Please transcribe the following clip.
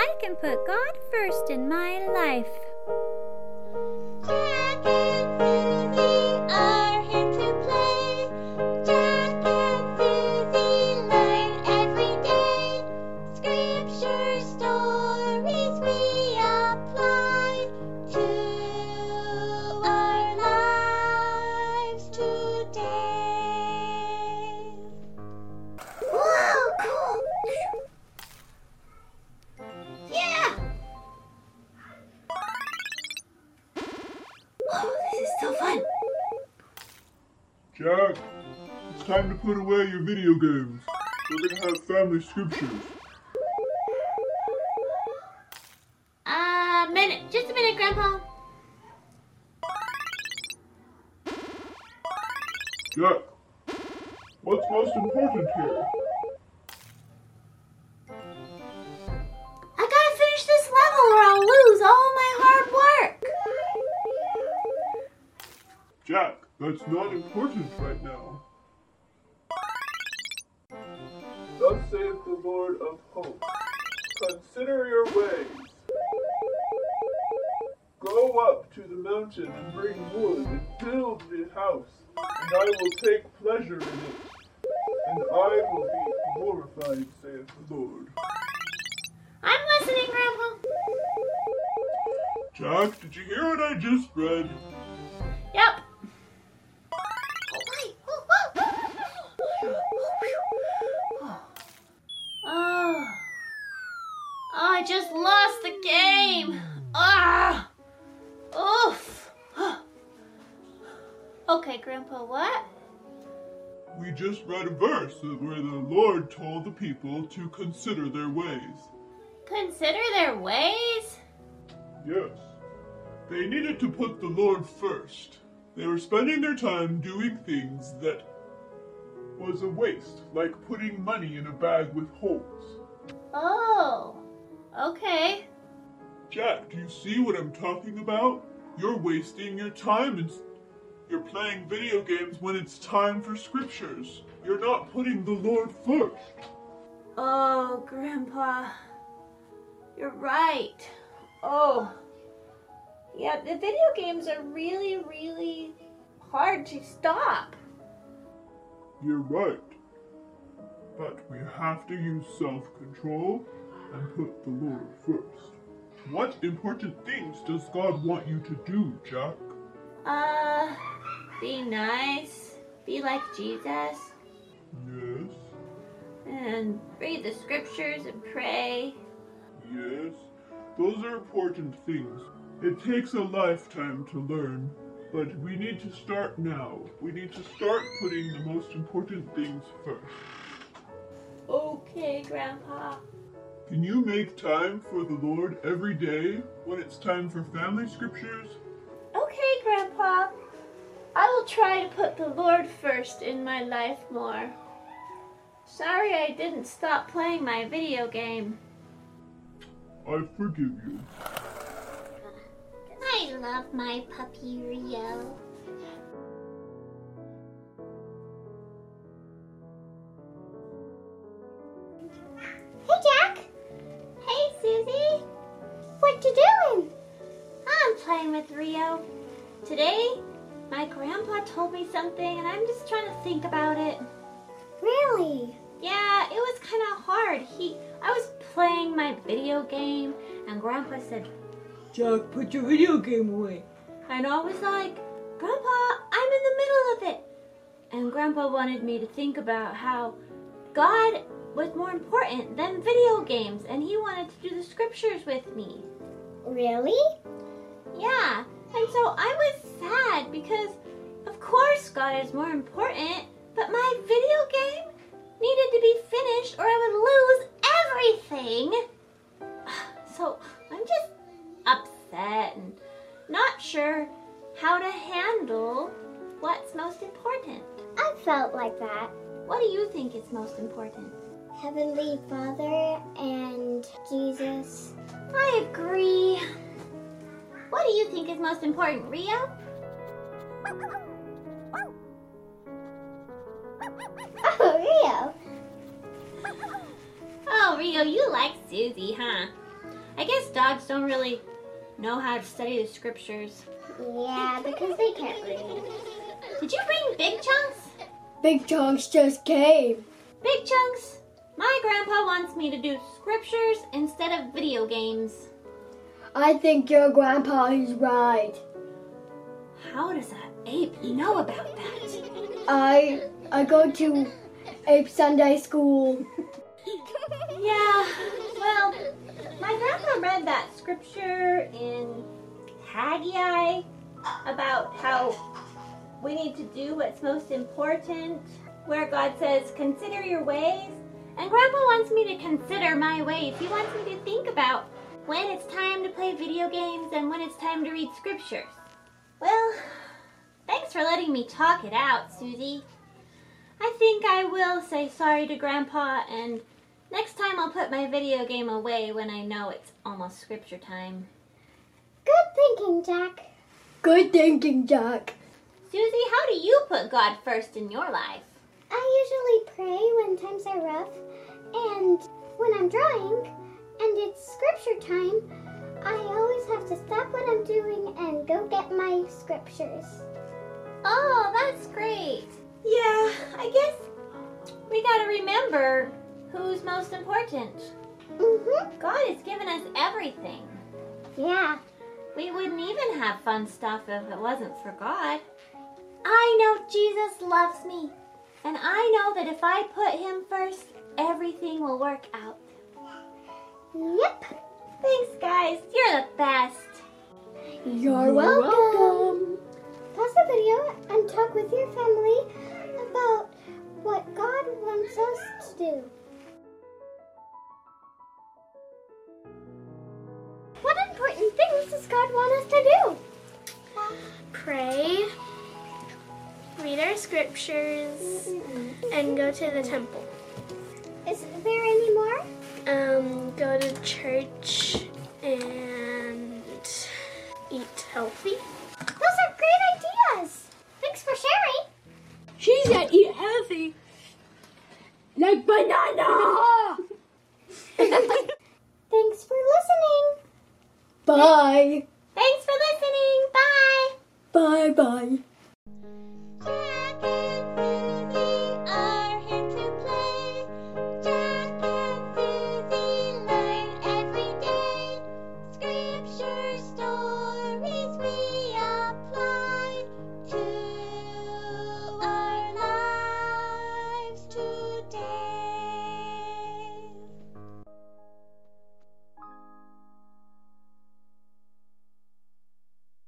I can put God first in my life. Jack, it's time to put away your video games. We're gonna have family scriptures. Uh, minute, just a minute, Grandpa. Jack, what's most important here? That's not important right now. Thus saith the Lord of hosts, consider your ways. Go up to the mountain and bring wood and build the house, and I will take pleasure in it, and I will be glorified, saith the Lord. I'm listening, Grandpa. Jack, did you hear what I just read? I just lost the game. Ah. Oof. Okay, Grandpa, what? We just read a verse where the Lord told the people to consider their ways. Consider their ways? Yes. They needed to put the Lord first. They were spending their time doing things that was a waste, like putting money in a bag with holes. Oh. Okay. Jack, do you see what I'm talking about? You're wasting your time and you're playing video games when it's time for scriptures. You're not putting the Lord first. Oh, Grandpa. You're right. Oh. Yeah, the video games are really, really hard to stop. You're right. But we have to use self control and put the Lord first. What important things does God want you to do, Jack? Uh, be nice. Be like Jesus. Yes, And read the scriptures and pray. yes. Those are important things. It takes a lifetime to learn, but we need to start now. We need to start putting the most important things first. Okay, Grandpa. Can you make time for the Lord every day when it's time for family scriptures? Okay, Grandpa. I will try to put the Lord first in my life more. Sorry I didn't stop playing my video game. I forgive you. I love my puppy Rio. What you doing? I'm playing with Rio. Today, my grandpa told me something and I'm just trying to think about it. Really? Yeah, it was kind of hard. He I was playing my video game and grandpa said, Jack, put your video game away. And I was like, Grandpa, I'm in the middle of it. And Grandpa wanted me to think about how God was more important than video games, and he wanted to do the scriptures with me. Really? Yeah. And so I was sad because, of course, God is more important, but my video game needed to be finished or I would lose everything. So I'm just upset and not sure how to handle what's most important. I felt like that. What do you think is most important? Heavenly Father and Jesus. I agree. What do you think is most important, Rio? Oh, Rio. Oh, Rio, you like Susie, huh? I guess dogs don't really know how to study the scriptures. Yeah, because they can't read. Did you bring Big Chunks? Big Chunks just came. Big Chunks, my grandpa wants me to do scriptures instead of video games. I think your grandpa is right. How does that ape know about that? I I go to Ape Sunday school. Yeah, well, my grandpa read that scripture in Haggai about how we need to do what's most important, where God says, consider your ways. And grandpa wants me to consider my ways. He wants me to think about when it's time to play video games and when it's time to read scriptures. Well, thanks for letting me talk it out, Susie. I think I will say sorry to grandpa and Next time I'll put my video game away when I know it's almost scripture time. Good thinking, Jack. Good thinking, Jack. Susie, how do you put God first in your life? I usually pray when times are rough, and when I'm drawing, and it's scripture time, I always have to stop what I'm doing and go get my scriptures. Oh, that's great. Yeah, I guess we gotta remember who's most important. Mm-hmm. God has given us everything. Yeah. We wouldn't even have fun stuff if it wasn't for God. I know Jesus loves me, and I know that if I put Him first, everything will work out. Yep. Thanks, guys. You're the best. You're, welcome. Pause the video and talk with your family about what God wants us to do. What important things does God want us scriptures, and go to the temple. Is there any more? Um, go to church and eat healthy. Those are great ideas. Thanks for sharing. She said eat healthy. Like banana. Thanks for listening. Bye. Thanks for listening. Bye. Bye bye.